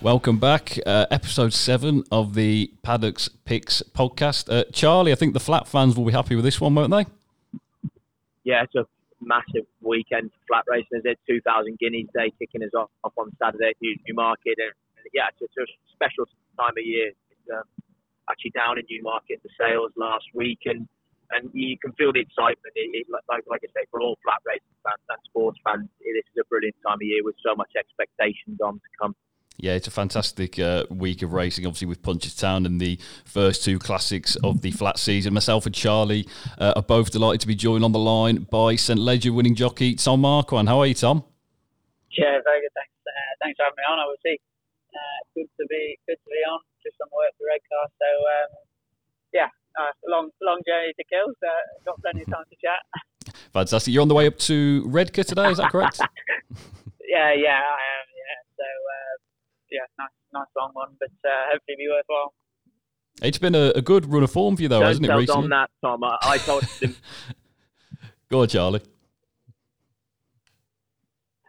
Welcome back. Uh, episode seven of the Paddocks Picks podcast. Uh, Charlie, I think the flat fans will be happy with this one, won't they? Yeah, it's a massive weekend for flat racing. There's 2,000 Guineas Day kicking us off, off on Saturday at Newmarket. And, yeah, it's, a special time of year. It's, um, actually down in Newmarket, the sales last week. And and you can feel the excitement. It, it, like, like I say, for all flat racing fans and sports fans, this is a brilliant time of year with so much expectations on to come. Yeah, it's a fantastic uh, week of racing, obviously, with Punchestown and the first two classics of the flat season. Myself and Charlie uh, are both delighted to be joined on the line by St. Leger winning jockey Tom Marquand. How are you, Tom? Yeah, very good. Thanks. Uh, thanks for having me on, obviously. Uh, good to be good to be on, just on work for Redcar. So, um, yeah, uh, long long journey to kill, so got plenty of time to chat. Fantastic. You're on the way up to Redcar today, is that correct? yeah, yeah, I am. Yeah, so uh, yeah, nice, nice long one, but uh, hopefully be worthwhile. It's been a, a, good run of form for you, though, Don't hasn't it? Recently? Dom that, Tom. I, I told him. Go on, Charlie.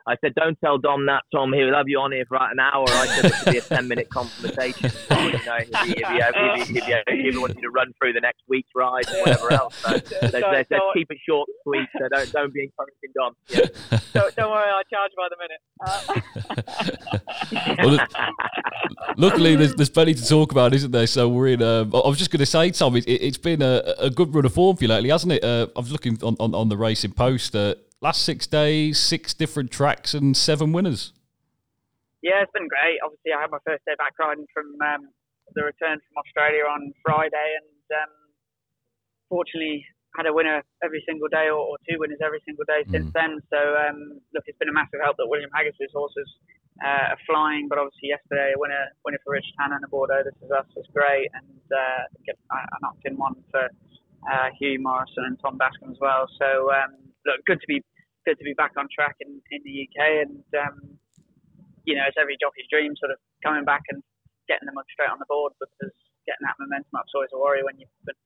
I said, don't tell Dom that, Tom. He'll have you on here for about an hour. I said it should be a 10 minute conversation. you know, if, he, if, he, he, if, he, wants you to run through the next week's ride or whatever else. So let's, let's, let's keep it short sweet. So don't, don't be encouraging Dom. Yeah. don't, don't worry, I'll charge by the minute. Uh. well, luckily, there's, there's plenty to talk about, isn't there? So we're in. Uh, I was just going to say, Tom, it, has been a, a, good run of form for you lately, hasn't it? Uh, I was looking on, on, on the racing post. Uh, last six days, six different tracks, and seven winners. Yeah, it's been great. Obviously, I had my first day back riding from um, the return from Australia on Friday, and um, fortunately had a winner every single day, or, or two winners every single day mm. since then. So, um, look, it's been a massive help that William Haggas's horses uh, are flying. But obviously, yesterday a winner winner for Richard Hannon and the Bordeaux. This is us was great, and uh, I, I knocked in one for uh, Hugh Morrison and Tom Dascombe as well. So. Um, good to be good to be back on track in, in the UK, and um, you know, it's every jockey's dream, sort of coming back and getting them straight on the board because getting that momentum up is always a worry when you've been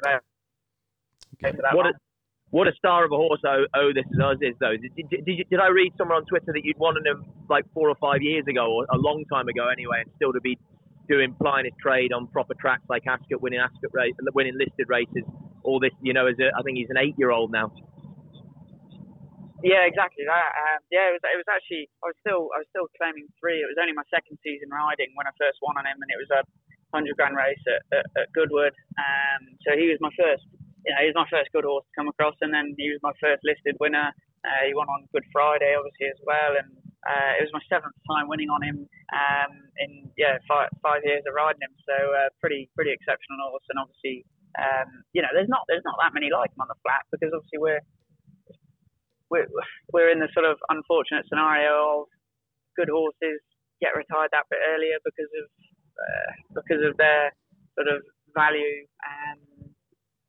about. What a, what a star of a horse oh, oh this is us is though. Did, did, did, did, I read somewhere on Twitter that you'd wanted him like four or five years ago, or a long time ago anyway, and still to be doing his trade on proper tracks like Ascot, winning Ascot race, winning listed races. All this, you know, as a, I think he's an eight-year-old now. Yeah, exactly that. Um, yeah, it was. It was actually. I was still. I was still claiming three. It was only my second season riding when I first won on him, and it was a hundred grand race at, at, at Goodwood. Um, so he was my first. You know, he was my first good horse to come across, and then he was my first listed winner. Uh, he won on Good Friday, obviously as well, and uh, it was my seventh time winning on him um, in yeah five, five years of riding him. So uh, pretty pretty exceptional horse, and obviously um, you know there's not there's not that many like him on the flat because obviously we're we're we're in the sort of unfortunate scenario of good horses get retired that bit earlier because of uh, because of their sort of value and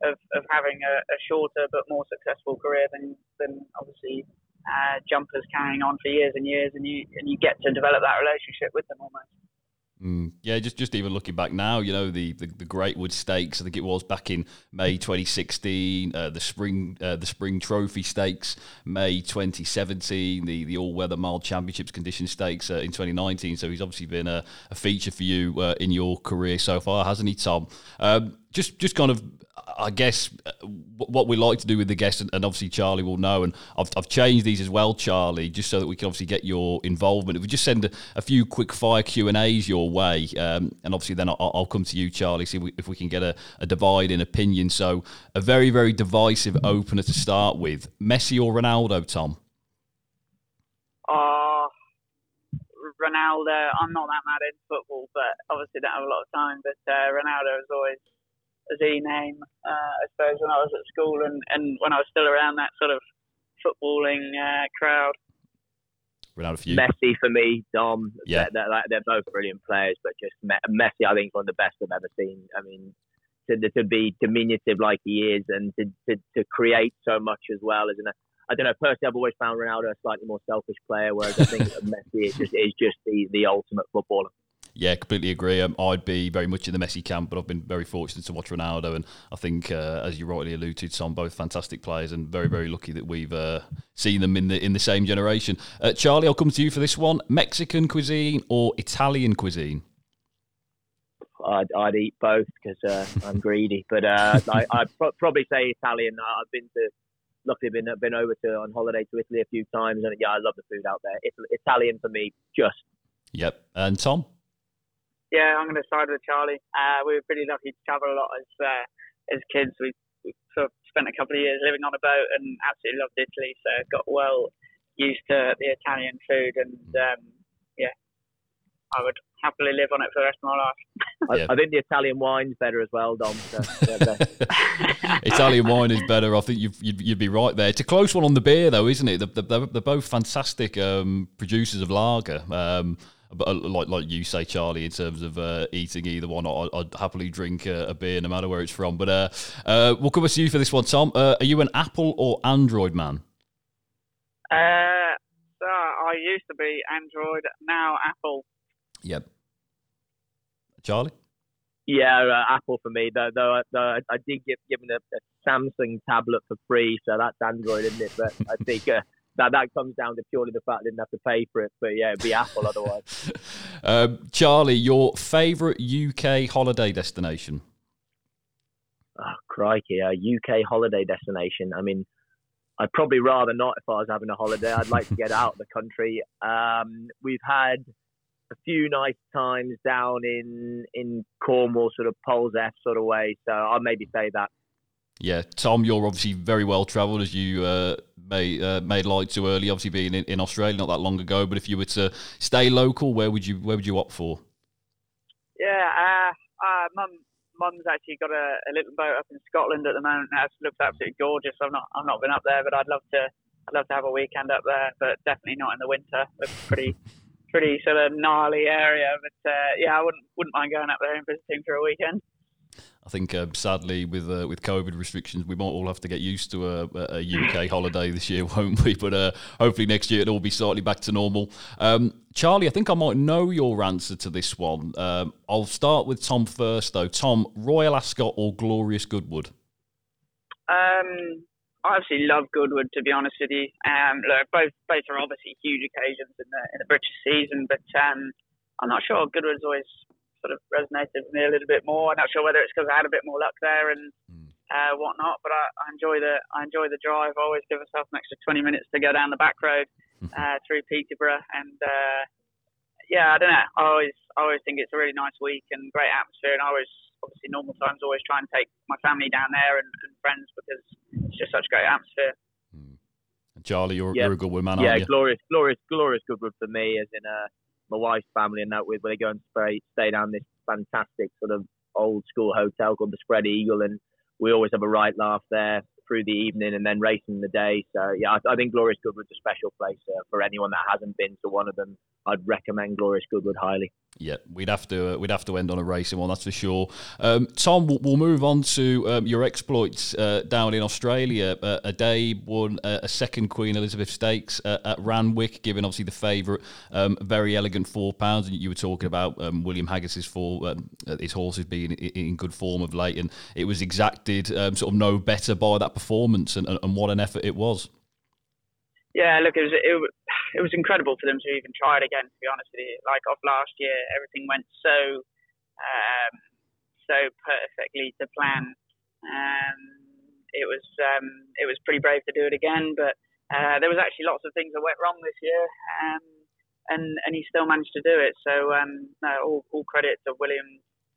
of, of having a, a shorter but more successful career than than obviously uh, jumpers carrying on for years and years, and you and you get to develop that relationship with them almost. Mm, yeah, just just even looking back now, you know the, the, the Greatwood Stakes. I think it was back in May 2016. Uh, the spring uh, the Spring Trophy Stakes, May 2017. The the All Weather Mile Championships Condition Stakes uh, in 2019. So he's obviously been a, a feature for you uh, in your career so far, hasn't he, Tom? Um, just just kind of I guess uh, what we like to do with the guests, and obviously Charlie will know, and I've, I've changed these as well, Charlie, just so that we can obviously get your involvement. If we just send a, a few quick fire Q and A's your way, um, and obviously then I'll, I'll, come to you, Charlie, see if we, if we can get a, a, divide in opinion. So a very very divisive opener to start with: Messi or Ronaldo, Tom? Uh, Ronaldo. I'm not that mad in football, but obviously don't have a lot of time. But uh, Ronaldo is always Z name, uh, I suppose, when I was at school and, and when I was still around that sort of footballing uh, crowd. Ronaldo for you. Messi for me, Dom. Yeah, they're, they're, they're, both brilliant players, but just Messi, I think, one of the best I've ever seen. I mean, to, to be diminutive like he is, and to, to, to create so much as well, isn't it? I don't know. Personally, I've always found Ronaldo a slightly more selfish player, whereas I think Messi is just is just the, the ultimate footballer. Yeah, completely agree. Um, I'd be very much in the Messi camp, but I've been very fortunate to watch Ronaldo, and I think, uh, as you rightly alluded, some both fantastic players, and very, very lucky that we've uh, seen them in the in the same generation. Uh, Charlie, I'll come to you for this one: Mexican cuisine or Italian cuisine? I'd, I'd eat both because uh, I'm greedy, but uh, I, I'd pro- probably say Italian. I've been to luckily been been over to on holiday to Italy a few times, and yeah, I love the food out there. It's, Italian for me, just. Yep, and Tom. Yeah, I'm going to side with Charlie. Uh, we were pretty lucky to travel a lot as uh, as kids. We, we sort of spent a couple of years living on a boat and absolutely loved Italy. So got well used to the Italian food, and um, yeah, I would happily live on it for the rest of my life. I, yeah. I think the Italian wine's better as well, Dom. So, Italian wine is better. I think you'd, you'd, you'd, be right there. It's a close one on the beer, though, isn't it? They're, they're, they're both fantastic um, producers of lager. Um, but uh, like like you say, Charlie, in terms of uh, eating either one, I'd, I'd happily drink a, a, beer no matter where it's from. But uh, uh, we'll come to you for this one, Tom. Uh, are you an Apple or Android man? Uh, so I used to be Android, now Apple. Yep. Charlie. Yeah, Apple for me. Though, though, though I did get given a, a, Samsung tablet for free, so that's Android, isn't it? But I think that that comes down to purely the fact I didn't have to pay for it. But yeah, it'd be Apple otherwise. um, Charlie, your favourite UK holiday destination? Oh, crikey, a UK holiday destination. I mean, I'd probably rather not if I was having a holiday. I'd like to get out of the country. Um, we've had a few nice times down in in Cornwall, sort of Polzeath sort of way. So I'll maybe say that. Yeah, Tom, you're obviously very well travelled, as you uh, made uh, made light to early. Obviously, being in, in Australia not that long ago, but if you were to stay local, where would you where would you opt for? Yeah, uh, uh, mum mum's actually got a, a, little boat up in Scotland at the moment. It looks absolutely gorgeous. I've not I've not been up there, but I'd love to I'd love to have a weekend up there, but definitely not in the winter. It's pretty pretty sort of gnarly area, but uh, yeah, I wouldn't wouldn't mind going up there and visiting for a weekend. I think uh, sadly with uh, with COVID restrictions, we might all have to get used to a, a UK holiday this year, won't we? But uh, hopefully next year it'll all be slightly back to normal. Um, Charlie, I think I might know your answer to this one. Um, I'll start with Tom first, though. Tom, Royal Ascot or Glorious Goodwood? Um, I obviously love Goodwood, to be honest with you. Um, look, both both are obviously huge occasions in the in the British season, but um, I'm not sure Goodwood's always sort of resonated with me a little bit more. I'm not sure whether it's because I had a bit more luck there and mm. uh, whatnot, but I, I, enjoy the I enjoy the drive. I always give myself an extra 20 minutes to go down the back road uh, through Peterborough, and uh, yeah, I don't know. I always I always think it's a really nice week and great atmosphere, and I always obviously normal times always try and take my family down there and, and friends because it's just such great atmosphere. Mm. Charlie, you're, you're a good woman, yeah, glorious, glorious, glorious Goodwood for me, as in a uh, my wife's family and that with where they go and stay, stay down this fantastic sort of old school hotel called the Spread Eagle, and we always have a right laugh there through the evening and then racing the day. So yeah, I, I think Glorious Goodwood's a special place uh, for anyone that hasn't been to one of them. I'd recommend Glorious Goodwood highly. Yeah, we'd have to uh, we'd have to end on a racing one, that's for sure. Um, Tom, we'll, we'll, move on to um, your exploits uh, down in Australia. Uh, Addeybb won a, a, second Queen Elizabeth Stakes uh, at Randwick, given obviously the favourite, um, Verry Elleegant four pounds. And you were talking about um, William Haggas's four, um, uh, his horses being in, in, good form of late, and it was exacted um, sort of no better by that performance, and, and what an effort it was. Yeah, look, it was it, it was incredible for them to even try it again. To be honest with you, like off last year, everything went so um, so perfectly to plan. Um, it was um, it was pretty brave to do it again, but uh, there was actually lots of things that went wrong this year, um, and and he still managed to do it. So um, no, all, all credit to William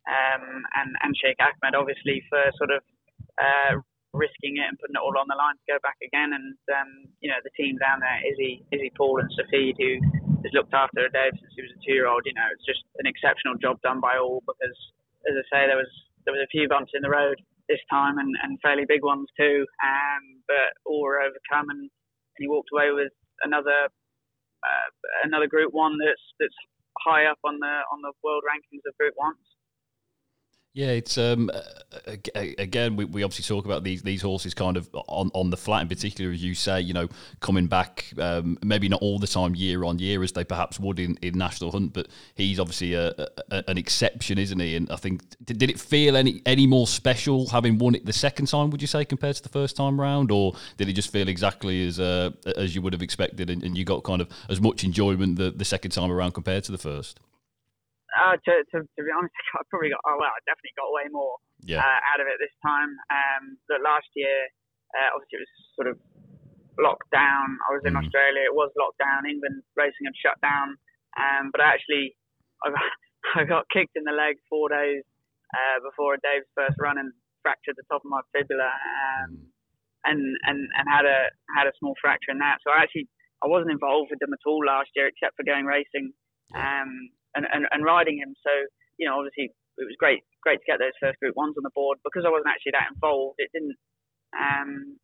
um, and and Sheikh Ahmed, obviously for sort of uh, risking it and putting it all on the line to go back again. And um, you know, the team down there, Izzy, Izzy Paul and Safid, who has looked after Dave since he was a two-year-old. You know, it's just an exceptional job done by all. Because, as I say, there was there was a few bumps in the road this time, and, and fairly big ones too. Um, but all were overcome, and, and he walked away with another uh, another Group One that's that's high up on the on the world rankings of Group Ones. Yeah, it's um again we, we obviously talk about these these horses kind of on, on the flat in particular as you say you know coming back um, maybe not all the time year on year as they perhaps would in, in national hunt but he's obviously a, a, an exception isn't he and I think did, did, it feel any any more special having won it the second time would you say compared to the first time round or did it just feel exactly as uh, as you would have expected and, and you got kind of as much enjoyment the, the second time around compared to the first? Uh, to, to, to, be honest, I probably got, oh, well, I definitely got way more yeah. uh, out of it this time. Um, but last year, uh, obviously, it was sort of locked down. I was in mm. Australia, it was locked down. England racing had shut down. Um, but actually, I got, I got kicked in the leg four days uh, before Dave's first run and fractured the top of my fibula. Um, mm. and, and, and had a had a small fracture in that. So I actually I wasn't involved with them at all last year, except for going racing. Um, and, and, and riding him. So, you know, obviously it was great great to get those first group ones on the board because I wasn't actually that involved. It didn't. Um,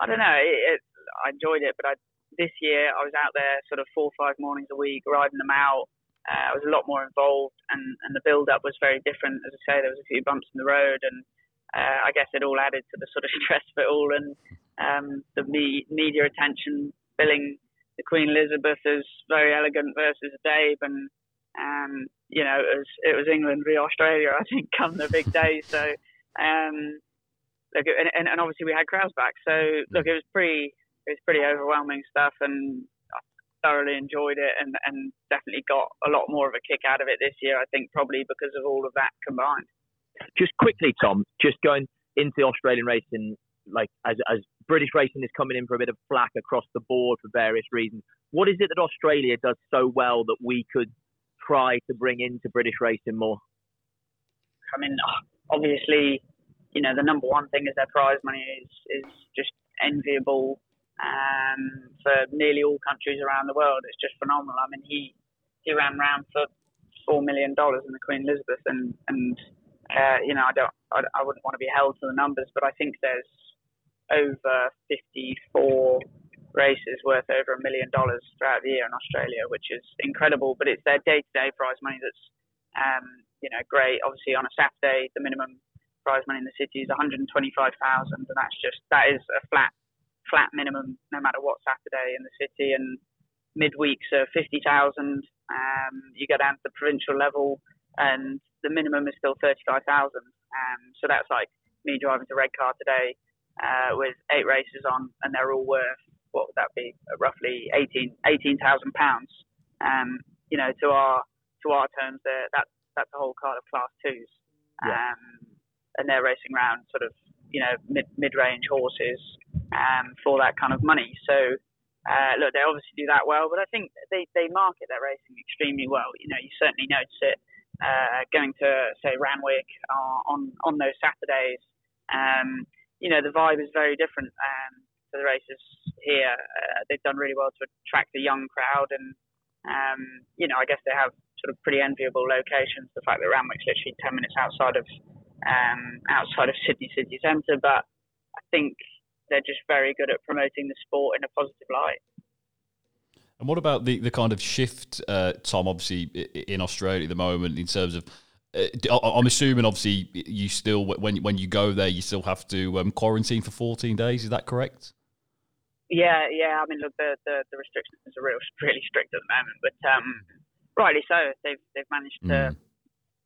I don't know. It, it, I enjoyed it, but I, this year I was out there sort of four or five mornings a week riding them out. Uh, I was a lot more involved, and, and the build up was very different. As I say, there was a few bumps in the road, and uh, I guess it all added to the sort of stress of it all, and um, the me- media attention billing the Queen Elizabeth as Verry Elleegant versus Dave, and um, you know, it was, it was England v Australia, I think, come the big day. So, um, look, and, and obviously we had crowds back. So, look, it was pretty, it was pretty overwhelming stuff, and I thoroughly enjoyed it, and, and definitely got a lot more of a kick out of it this year. I think probably because of all of that combined. Just quickly, Tom, just going into Australian racing, like as as British racing is coming in for a bit of flack across the board for various reasons. What is it that Australia does so well that we could try to bring into British racing more? I mean, obviously, you know, the number one thing is their prize money is is just enviable um, for nearly all countries around the world. It's just phenomenal. I mean, he he ran around for four million dollars in the Queen Elizabeth, and and uh, you know, I don't, I, I wouldn't want to be held to the numbers, but I think there's over 54 races worth over a million dollars throughout the year in Australia, which is incredible. But it's their day-to-day prize money that's, um, you know, great. Obviously, on a Saturday, the minimum prize money in the city is 125,000, and that's just that is a flat, flat minimum no matter what Saturday in the city. And midweeks are 50,000. Um, you go down to the provincial level, and the minimum is still 35,000. Um, so that's like me driving to Redcar today uh, with eight races on, and they're all worth what would that be? Uh, roughly 18 18,000 pounds. Um, you know, to our to our terms, there that that's a whole card of class twos, yeah. um, and they're racing around sort of you know mid mid range horses um, for that kind of money. So. Uh, look, they obviously do that well, but I think they, they market their racing extremely well. You know, you certainly notice it uh, going to say Randwick uh, on on those Saturdays. Um, you know, the vibe is very different. Um, for the races here. Uh, they've done really well to attract a young crowd, and um, you know, I guess they have sort of pretty enviable locations. The fact that Randwick's literally ten minutes outside of um, outside of Sydney city centre, but I think they're just very good at promoting the sport in a positive light. And what about the, the kind of shift, uh, Tom? Obviously, in Australia at the moment, in terms of uh, I'm assuming, obviously, you still when when you go there, you still have to um, quarantine for 14 days. Is that correct? Yeah, yeah. I mean, look, the, the, the restrictions are real, really strict at the moment, but um, rightly so. They've they've managed to mm.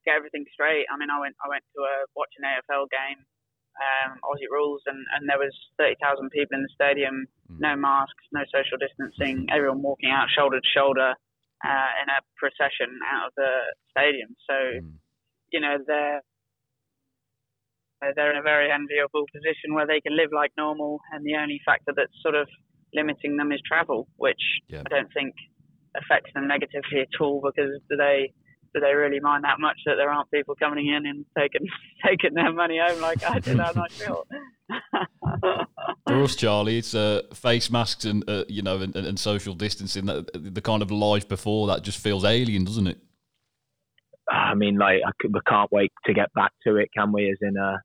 get everything straight. I mean, I went I went to a watch an AFL game, um, Aussie rules, and, and there was thirty thousand people in the stadium, mm. no masks, no social distancing, everyone walking out shoulder to shoulder uh, in a procession out of the stadium. So, mm. you know, they're they're in a very enviable position where they can live like normal, and the only factor that's sort of limiting them is travel, which yeah. I don't think affects them negatively at all because do they do they really mind that much that there aren't people coming in and taking taking their money home like I did? I'm not sure. For us, Charlie, it's uh, face masks and uh, you know and, and, social distancing. That the kind of life before that just feels alien, doesn't it? I mean, like I we can't wait to get back to it, can we? As in, uh,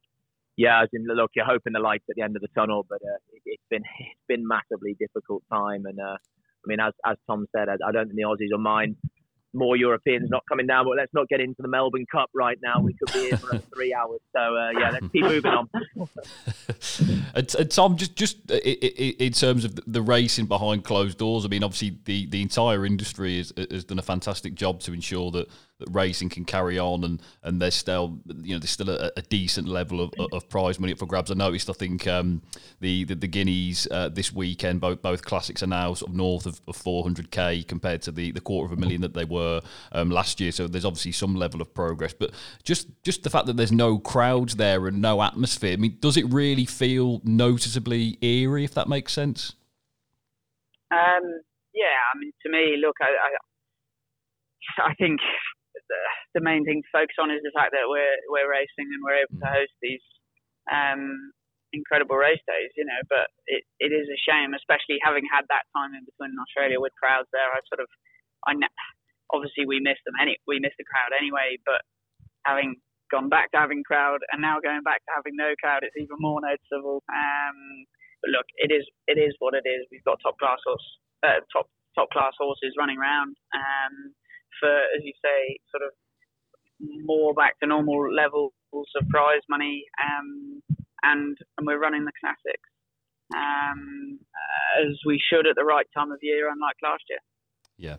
yeah, as in, look, you're hoping the light's at the end of the tunnel, but uh, it, has been it's been massively difficult time, and uh, I mean, as as Tom said, I, I, don't think the Aussies will mind more Europeans not coming down. But let's not get into the Melbourne Cup right now. We could be here for three hours. So uh, yeah, let's keep moving on. and, and, Tom, just just in terms of the racing behind closed doors, I mean, obviously the, the entire industry has, has done a fantastic job to ensure that, that racing can carry on, and, and there's still you know there's still a, a decent level of, of prize money up for grabs. I noticed, I think um, the, the, the Guineas uh, this weekend, both both classics are now sort of north of, of 400k compared to the, the quarter of a million that they were um, last year. So there's obviously some level of progress, but just just the fact that there's no crowds there and no atmosphere. I mean, does it really feel noticeably eerie? If that makes sense. Um, yeah, I mean, to me, look, I, I, I think the, main thing to focus on is the fact that we're we're racing and we're able to mm. host these um, incredible race days, you know. But it, it is a shame, especially having had that time in between in Australia with crowds there. I sort of, I obviously we missed them any we missed the crowd anyway, but having gone back to having crowd and now going back to having no crowd, it's even more noticeable. Um, but look, it is it is what it is. We've got top class horse, uh, top top class horses running around um, for, as you say, sort of more back to normal levels of prize money, um, and and we're running the classics um, as we should at the right time of year, unlike last year. Yeah,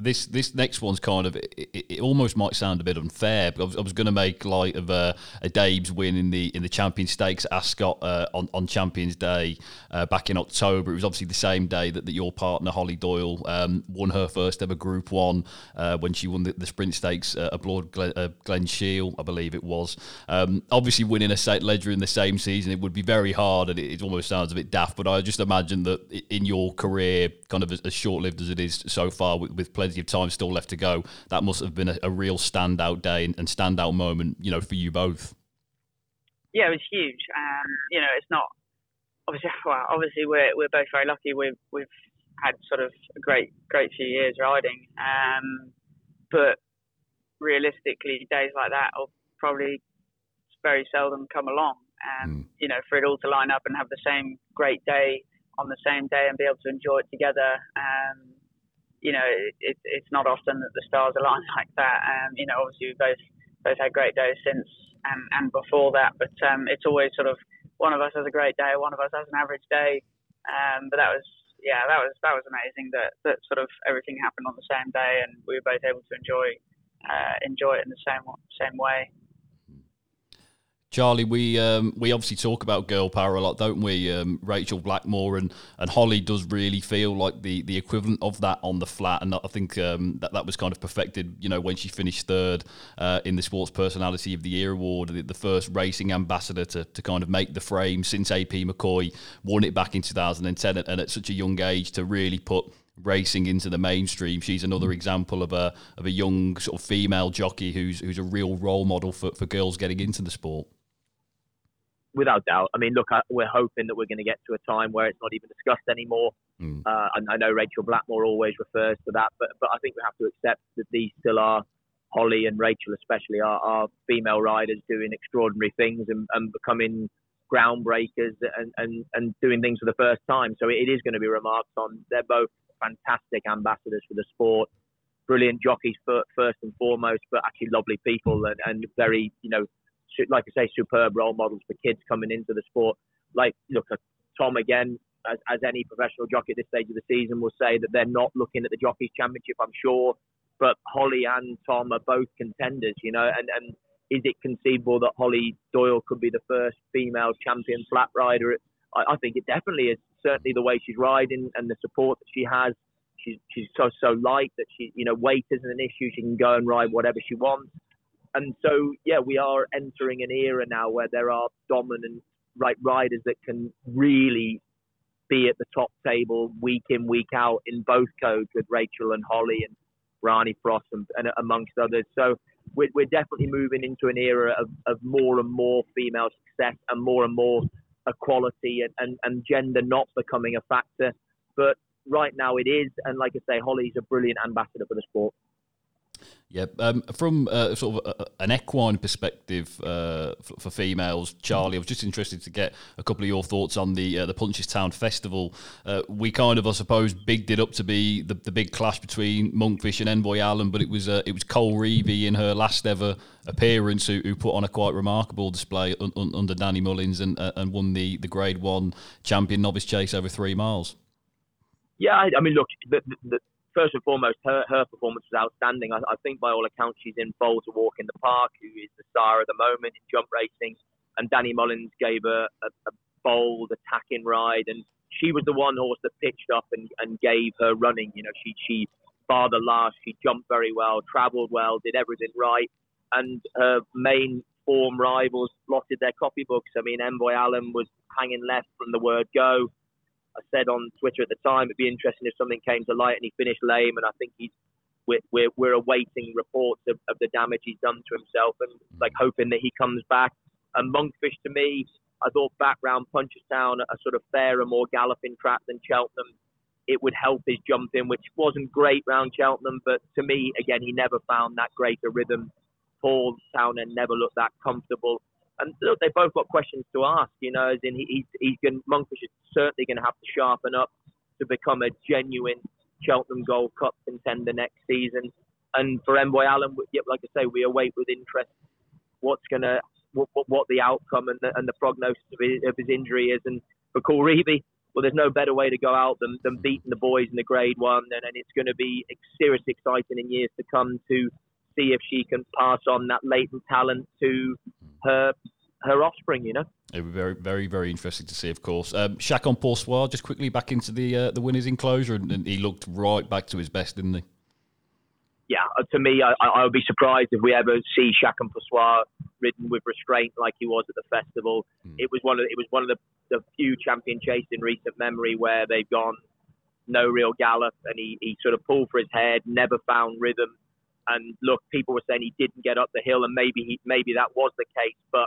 this this next one's kind of it, it, almost might sound a bit unfair, but I was, was going to make light of uh, Addeybb's win in the in the Champion Stakes Ascot uh, on on Champions Day uh, back in October. It was obviously the same day that, that your partner Holly Doyle um, won her first ever Group One uh, when she won the, the Sprint Stakes uh, aboard Glen, Glen Shiel, I believe it was. Um, obviously, winning a St Leger in the same season, it would be very hard, and it, it, almost sounds a bit daft. But I just imagine that in your career, kind of as, as short lived as it is so far, with, with plenty of time still left to go. That must have been a, a real standout day and, and, standout moment, you know, for you both. Yeah, it was huge. Um, you know, it's not obviously. Well, obviously, we're we're both very lucky. We've we've had sort of a great great few years riding, um, but realistically, days like that will probably very seldom come along. And mm. you know, for it all to line up and have the same great day on the same day and be able to enjoy it together. Um, you know, it, it's not often that the stars align like that. And you know, obviously we both both had great days since and and before that, but um, it's always sort of one of us has a great day, one of us has an average day. Um, but that was yeah, that was that was amazing that that sort of everything happened on the same day, and we were both able to enjoy uh, enjoy it in the same same way. Charlie, we um, we obviously talk about girl power a lot, don't we? Um, Rachel Blackmore and, and Holly does really feel like the, the equivalent of that on the flat, and I think um, that that was kind of perfected. You know, when she finished third uh, in the Sports Personality of the Year award, the, the, first racing ambassador to, to kind of make the frame since AP McCoy won it back in 2010, and at such a young age to really put racing into the mainstream. She's another example of a of a young sort of female jockey who's who's a real role model for, for girls getting into the sport without doubt. I mean, look, I, we're hoping that we're going to get to a time where it's not even discussed anymore. Mm. Uh, and I know Rachel Blackmore always refers to that, but but I think we have to accept that these still are Holly and Rachel, especially, are, are female riders doing extraordinary things and, and becoming groundbreakers and, and, and doing things for the first time. So it is going to be remarked on. They're both fantastic ambassadors for the sport, brilliant jockeys first and foremost, but actually lovely people and, and very, you know, like I say, superb role models for kids coming into the sport. Like, look at Tom again, as, as any professional jockey at this stage of the season will say that they're not looking at the Jockeys Championship, I'm sure. But Holly and Tom are both contenders, you know, and, and is it conceivable that Holly Doyle could be the first female champion flat rider? I, I think it definitely is. Certainly the way she's riding and the support that she has. She's, she's so so light that she, you know, weight isn't an issue. She can go and ride whatever she wants and so yeah, we are entering an era now where there are dominant right riders that can really be at the top table week in week out in both codes with Rachel and Holly and Bryony Frost and, and amongst others. So we're, we're definitely moving into an era of, of more and more female success and more and more equality and, and, and gender not becoming a factor. But right now it is, and like I say, Holly's a brilliant ambassador for the sport. Yeah, um, from uh, sort of a, an equine perspective uh, for, for, females, Charlie, I was just interested to get a couple of your thoughts on the uh, the Punchestown Festival. Uh, we kind of, I suppose, bigged it up to be the, the big clash between Monkfish and Envoy Allen, but it was uh, it was Colreevy in her last ever appearance who, who put on a quite remarkable display un, un, under Danny Mullins and uh, and won the the Grade One Champion Novice Chase over three miles. Yeah, I, I mean, look, the, the, first and foremost, her, her performance was outstanding. I, I think by all accounts, she's in foal to walk in the park, who is the star at the moment in jump racing. And Danny Mullins gave her a, a bold attacking ride, and she was the one horse that pitched up and, and gave her running. You know, she she bar the last, she jumped very well, travelled well, did everything right, and her main form rivals blotted their copybooks. I mean, Envoy Allen was hanging left from the word go. I said on Twitter at the time it'd be interesting if something came to light and he finished lame, and I think he's we're, we're, we're awaiting reports of, of the damage he's done to himself and mm. like hoping that he comes back. And Monkfish to me, I thought back round Punchestown, a sort of fairer, more galloping track than Cheltenham, it would help his jumping, which wasn't great round Cheltenham, but to me, again, he never found that greater rhythm. Paul Townend never looked that comfortable and look, they both got questions to ask. You know, as in he, he's he's Monkfish is certainly going to have to sharpen up to become a genuine Cheltenham Gold Cup contender next season. And for Envoy Allen, like I say, we await with interest what's going to what, what, the outcome and the, and the prognosis of his, of his injury is. And for Colreevy, well, there's no better way to go out than, than beating the boys in the Grade One, and, and it's going to be seriously exciting in years to come to see if she can pass on that latent talent to her her offspring. You know, it would be very, very, very interesting to see. Of course, um, Chacun Pour Soi just quickly back into the uh, the winners' enclosure, and, and, he looked right back to his best, didn't he? Yeah, uh, to me, I, I would be surprised if we ever see Chacun Pour Soi ridden with restraint like he was at the festival. Mm. It was one of it was one of the, the few champion chases in recent memory where they've gone no real gallop, and he, he sort of pulled for his head, never found rhythm. And look, people were saying he didn't get up the hill, and maybe he, maybe that was the case. But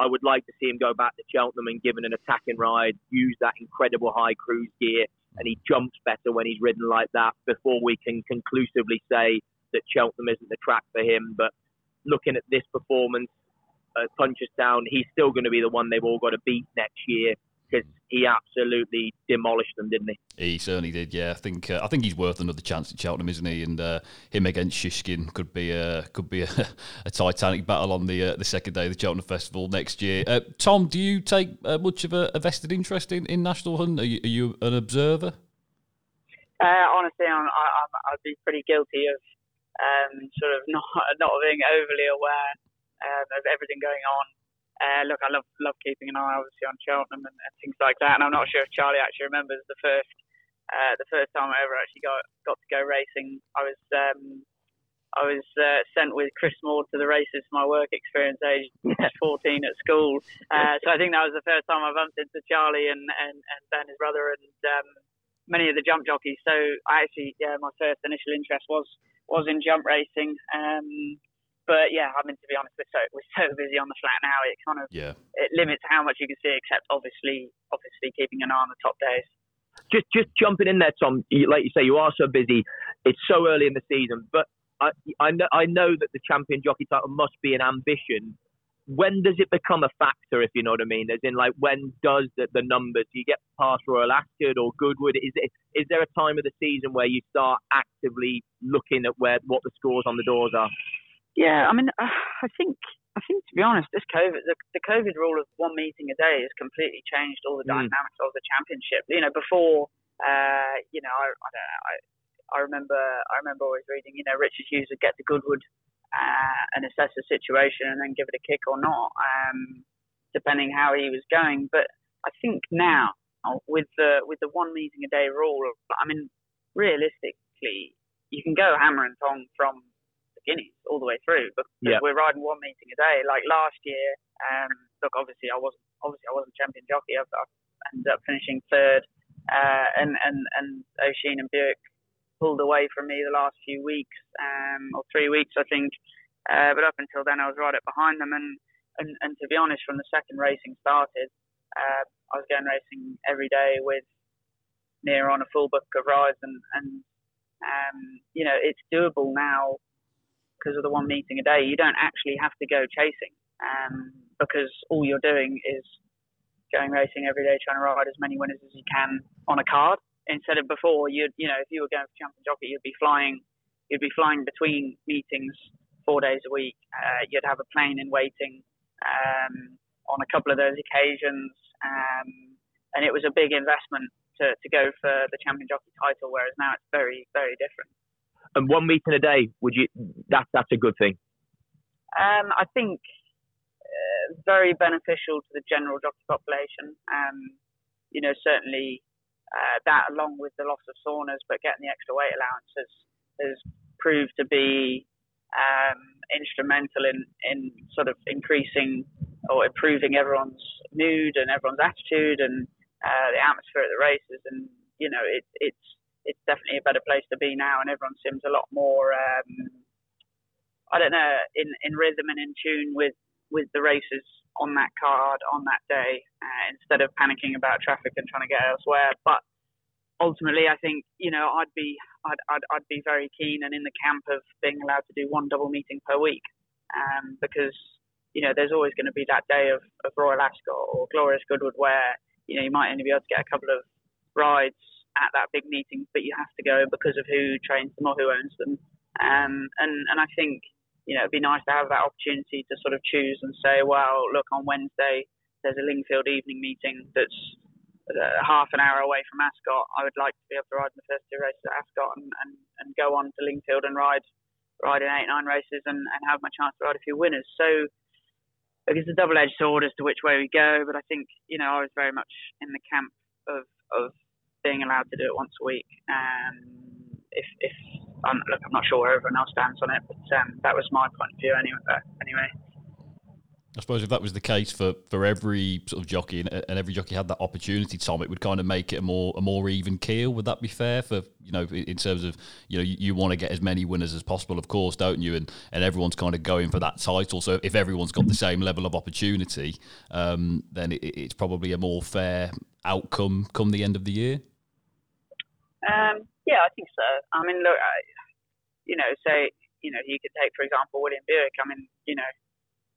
I would like to see him go back to Cheltenham and give it an attacking ride, use that incredible high cruise gear, and he jumps better when he's ridden like that. Before we can conclusively say that Cheltenham isn't the track for him, but looking at this performance at Punchestown, he's still going to be the one they've all got to beat next year because he absolutely demolished them, didn't he? He certainly did. Yeah, I think uh, I think he's worth another chance at Cheltenham, isn't he? And uh, him against Shishkin could be a could be a, a Titanic battle on the uh, the second day of the Cheltenham Festival next year. Uh, Tom, do you take uh, much of a, a, vested interest in, in National Hunt? Are you, are you an observer? Uh, honestly, I'm, I, would be pretty guilty of um, sort of not not being overly aware um, of everything going on uh, look, I love love keeping an eye obviously on Cheltenham and, and, things like that. And I'm not sure if Charlie actually remembers the first uh, the first time I ever actually got got to go racing. I was um, I was uh, sent with Chris Moore to the races for my work experience, age 14 at school. Uh, so I think that was the first time I bumped into Charlie and and, and Ben, his brother, and um, many of the jump jockeys. So I actually, yeah, my first initial interest was was in jump racing. Um, but yeah, I mean to be honest, we're so we're so busy on the flat now. It kind of yeah. it limits how much you can see. Except obviously, obviously keeping an eye on the top days. Just just jumping in there, Tom. Like you say, you are so busy. It's so early in the season, but I I know I know that the champion jockey title must be an ambition. When does it become a factor, if you know what I mean? As in, like, when does the, the numbers? Do you get past Royal Ascot or Goodwood? Is it is there a time of the season where you start actively looking at where what the scores on the doors are? Yeah, I mean, uh, I think I think to be honest, this COVID, the, the COVID rule of one meeting a day has completely changed all the mm. dynamics of the championship. You know, before, uh, you know, I, I don't know, I, I remember I remember always reading, you know, Richard Hughes would get to Goodwood uh, and assess the situation and then give it a kick or not, um, depending how he was going. But I think now with the with the one meeting a day rule, I mean, realistically, you can go hammer and tong from guineas all the way through because yeah. we're riding one meeting a day. Like last year, um, look, obviously I wasn't obviously I wasn't champion jockey. I, I ended up finishing third, uh, and and and Oisin and Buick pulled away from me the last few weeks, um, or three weeks I think. Uh, but up until then, I was right up behind them, and and, and to be honest, from the second racing started, uh, I was going racing every day with near on a full book of rides, and and um, you know it's doable now because of the one meeting a day, you don't actually have to go chasing um, because all you're doing is going racing every day, trying to ride as many winners as you can on a card. Instead of before, you you know, if you were going for champion jockey, you'd be flying, you'd be flying between meetings four days a week. Uh, you'd have a plane in waiting um, on a couple of those occasions, um, and it was a big investment to, to go for the champion jockey title. Whereas now it's very very different. And one meeting a day, would you? That that's a good thing. Um, I think uh, very beneficial to the general doctor population. Um, you know, certainly uh, that along with the loss of saunas, but getting the extra weight allowance has, has proved to be um, instrumental in, in sort of increasing or improving everyone's mood and everyone's attitude and uh, the atmosphere at the races. And you know, it, it's it's definitely a better place to be now, and everyone seems a lot more. Um, I don't know, in, in rhythm and in tune with, with the races on that card on that day uh, instead of panicking about traffic and trying to get elsewhere. But ultimately, I think you know I'd be I'd, I'd, I'd be very keen and in the camp of being allowed to do one double meeting per week um, because you know there's always going to be that day of, of Royal Ascot or Glorious Goodwood where you know you might only be able to get a couple of rides at that big meeting, but you have to go because of who trains them or who owns them. Um, and and I think you know, it'd be nice to have that opportunity to sort of choose and say, well, look, on Wednesday there's a Lingfield evening meeting that's uh, half an hour away from Ascot. I would like to be able to ride in the first two races at Ascot and, and, and go on to Lingfield and ride ride in eight nine races and, and have my chance to ride a few winners. So it's a double edged sword as to which way we go. But I think you know I was very much in the camp of of being allowed to do it once a week. Um, if if I'm, look, I'm not sure where everyone else stands on it, but um, that was my point of view anyway. Anyway. I suppose if that was the case for, for every sort of jockey and, and, every jockey had that opportunity, Tom, it would kind of make it a more a more even keel. Would that be fair for you know in terms of you know you, you want to get as many winners as possible, of course, don't you? And and everyone's kind of going for that title. So if everyone's got the same level of opportunity, um, then it, it's probably a more fair outcome come the end of the year. Um, yeah, I think so. I mean, look, I, you know, say, you know, you could take, for example, William Buick. I mean, you know,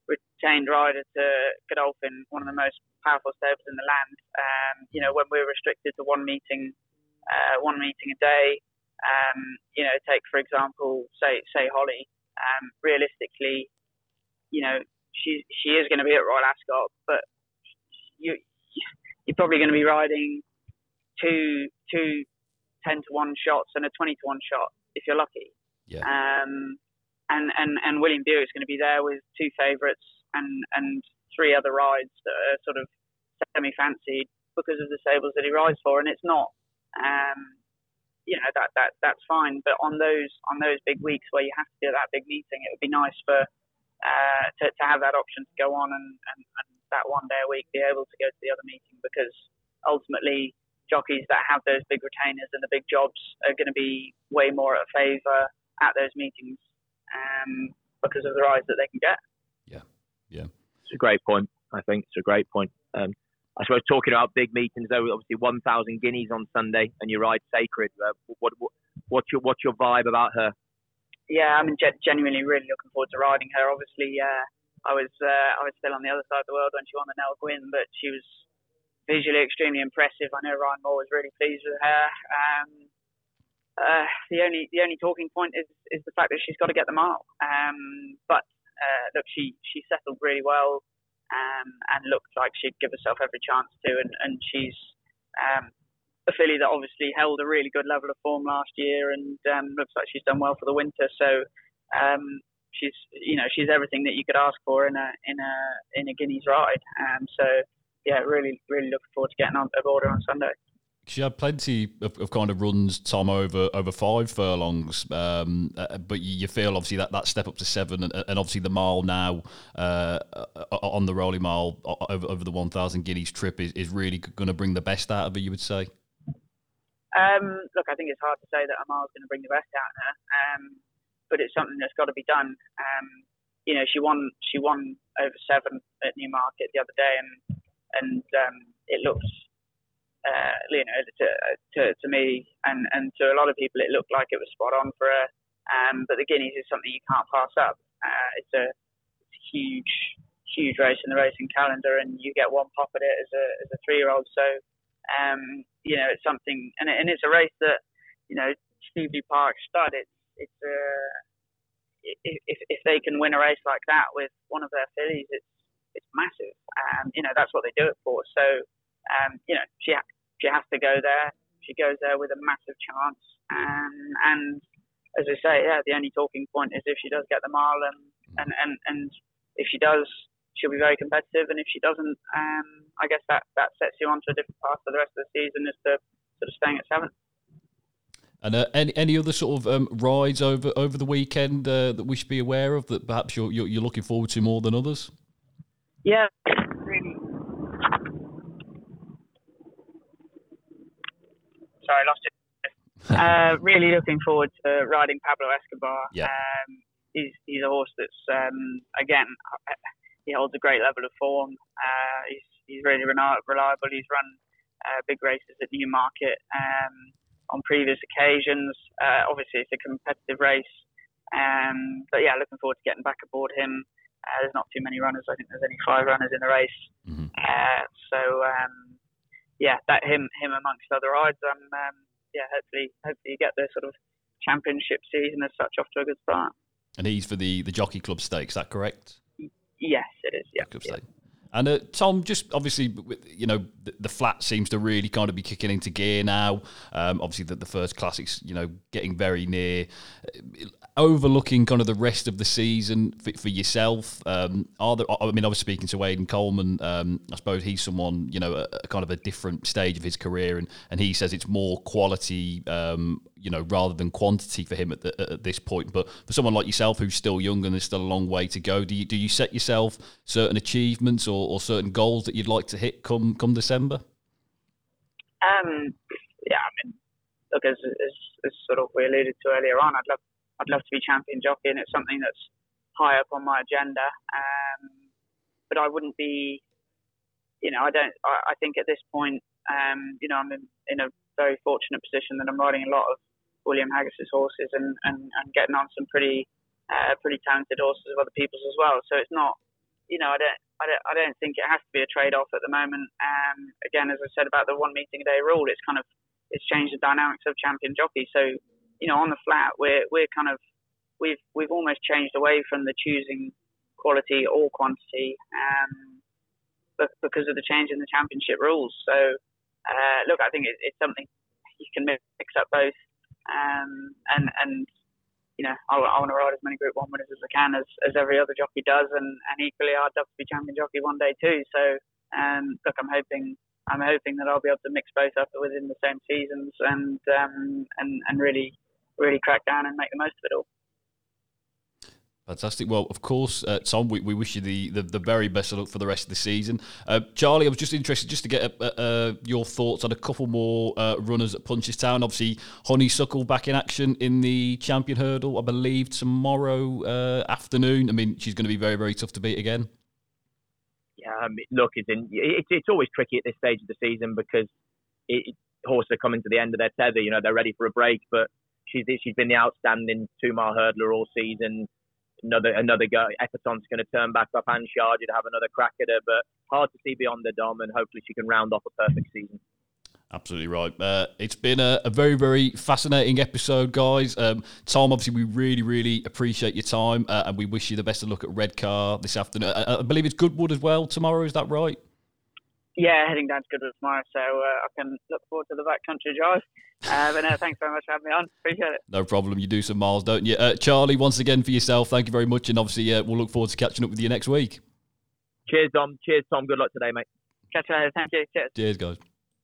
retained rider to Godolphin, one of the most powerful stables in the land. Um, you know, when we're restricted to one meeting, uh, one meeting a day, um, you know, take for example, say say Holly. Um, realistically, you know, she she is going to be at Royal Ascot, but you you're probably going to be riding two two 10 to 1 shots and a 20 to 1 shot if you're lucky. Yeah. Um, and, and, and William Buick's going to be there with two favourites and, and three other rides that are sort of semi fancied because of the stables that he rides for. And it's not, um, you know, that, that that's fine. But on those on those big weeks where you have to do that big meeting, it would be nice for uh, to, to have that option to go on and, and, and that one day a week be able to go to the other meeting because ultimately jockeys that have those big retainers and the big jobs are going to be way more at favour at those meetings um, because of the rides that they can get. Yeah, yeah. It's a great point. I think it's a great point. Um, I suppose talking about big meetings, though, obviously 1,000 guineas on Sunday, and you ride Sacred. Uh, what, what, what's your what's your vibe about her? Yeah, I'm genuinely really looking forward to riding her. Obviously, uh, I was uh, I was still on the other side of the world when she won the Nell Gwyn, but she was visually extremely impressive. I know Ryan Moore was really pleased with her. Um, uh, the only the only talking point is is the fact that she's got to get the mile. Um, but uh, look, she she settled really well um, and looked like she'd give herself every chance to. And and she's um, a filly that obviously held a really good level of form last year and um, looks like she's done well for the winter. So. Um, she's, you know, she's everything that you could ask for in a in a in a Guineas ride. Um, so yeah, really, really looking forward to getting on aboard on Sunday. She had plenty of, of, kind of runs, Tom, over over five furlongs. Um, uh, but you, feel obviously that, that step up to seven, and, and obviously the mile now uh, on the Rowley Mile over, over the 1,000 guineas trip is, is really going to bring the best out of her, you would say? Um, look, I think it's hard to say that a mile's going to bring the best out of her, um, but it's something that's got to be done. Um, you know, she won she won over seven at Newmarket the other day, and and um, it looks, uh, you know, to, to, to me and, and to a lot of people, it looked like it was spot on for her. Um, but the Guineas is something you can't pass up. Uh, it's a it's a huge huge race in the racing calendar, and you get one pop at it as a as a three year old. So um, you know it's something, and, and it's a race that you know Cheveley Park stud. It's it's a uh, if if they can win a race like that with one of their fillies, it's it's massive. Um, you know that's what they do it for. So um, you know she ha- she has to go there. She goes there with a massive chance. Um, and as I say, yeah, the only talking point is if she does get the mile, and and and, and if she does, she'll be very competitive. And if she doesn't, um, I guess that that sets you onto a different path for the rest of the season, as to sort of staying at seventh. And uh, any any other sort of um, rides over over the weekend uh, that we should be aware of that perhaps you're, you're, you're looking forward to more than others? Yeah, really. Sorry, I lost it. uh, really looking forward to riding Pablo Escobar. Yeah. Um, he's he's a horse that's um, again he holds a great level of form. Uh, he's he's really reliable. He's run uh, big races at Newmarket. Um, on previous occasions. Uh, obviously, it's a competitive race. Um, but yeah, looking forward to getting back aboard him. Uh, there's not too many runners. I think there's only five runners in the race. Mm-hmm. Uh, so um, yeah, that him him amongst other rides. Um, um, yeah, hopefully hopefully you get the sort of championship season as such off to a good start. And he's for the the Jockey Club Stakes. Is that correct? Yes, it is. Yeah. Club yeah. And uh, Tom, just obviously, you know, the, the, flat seems to really kind of be kicking into gear now. Um, obviously, the, the first classics, you know, getting very near, uh, overlooking kind of the rest of the season for, for yourself. Um, are there? I mean, I was speaking to Aidan Coleman. Um, I suppose he's someone, you know, a, a, kind of a different stage of his career, and and he says it's more quality um, you know, rather than quantity for him at, the, at this point. But for someone like yourself who's still young and there's still a long way to go, do you do you set yourself certain achievements or, or certain goals that you'd like to hit come come December? Um, yeah, I mean, look, as, as, as sort of we alluded to earlier on, I'd love I'd love to be champion jockey, and it's something that's high up on my agenda. Um, but I wouldn't be, you know, I don't. I, I think at this point, um, you know, I'm in, in a very fortunate position that I'm riding a lot of William Haggas's horses and, and, and getting on some pretty uh, pretty talented horses of other people's as well. So it's not, you know, I don't, I don't, I don't think it has to be a trade-off at the moment. Um, again, as I said about the one meeting a day rule, it's kind of it's changed the dynamics of champion jockey. So, you know, on the flat, we're we're kind of we've we've almost changed away from the choosing quality or quantity, um, because of the change in the championship rules. So, uh, look, I think it, it's something you can mix up both um, and and you know, I, I want to ride as many Group One winners as I can, as, as every other jockey does, and, and equally, I'd love to be champion jockey one day too. So, um, look, I'm hoping I'm hoping that I'll be able to mix both up within the same seasons, and um, and and really really crack down and make the most of it all. Fantastic. Well, of course, uh, Tom, we, we wish you the, the, the, very best of luck for the rest of the season. Uh, Charlie, I was just interested just to get uh, your thoughts on a couple more uh, runners at Punchestown. Obviously, Honeysuckle back in action in the champion hurdle, I believe, tomorrow uh, afternoon. I mean, she's going to be very, very tough to beat again. Yeah, look, it's, in, it's, it's always tricky at this stage of the season because it, horses are coming to the end of their tether. You know, they're ready for a break, but she's she's been the outstanding two mile hurdler all season another another go. Epatante's going to turn back up and charge to have another crack at her, but hard to see beyond the dom, and hopefully she can round off a perfect season. Absolutely right. Uh, it's been a, a, very, very fascinating episode, guys. Um, Tom, obviously, we really, really appreciate your time, uh, and we wish you the best of luck at Redcar this afternoon. I, I believe it's Goodwood as well tomorrow. Is that right? Yeah, heading down to Goodwood tomorrow, so uh, I can look forward to the backcountry drive. Uh, but no, thanks very much for having me on. Appreciate it. No problem. You do some miles, don't you? Uh, Charlie, once again for yourself, thank you very much, and obviously uh, we'll look forward to catching up with you next week. Cheers, Dom. Cheers, Tom. Good luck today, mate. Catch you later. Thank you. Cheers. Cheers, guys.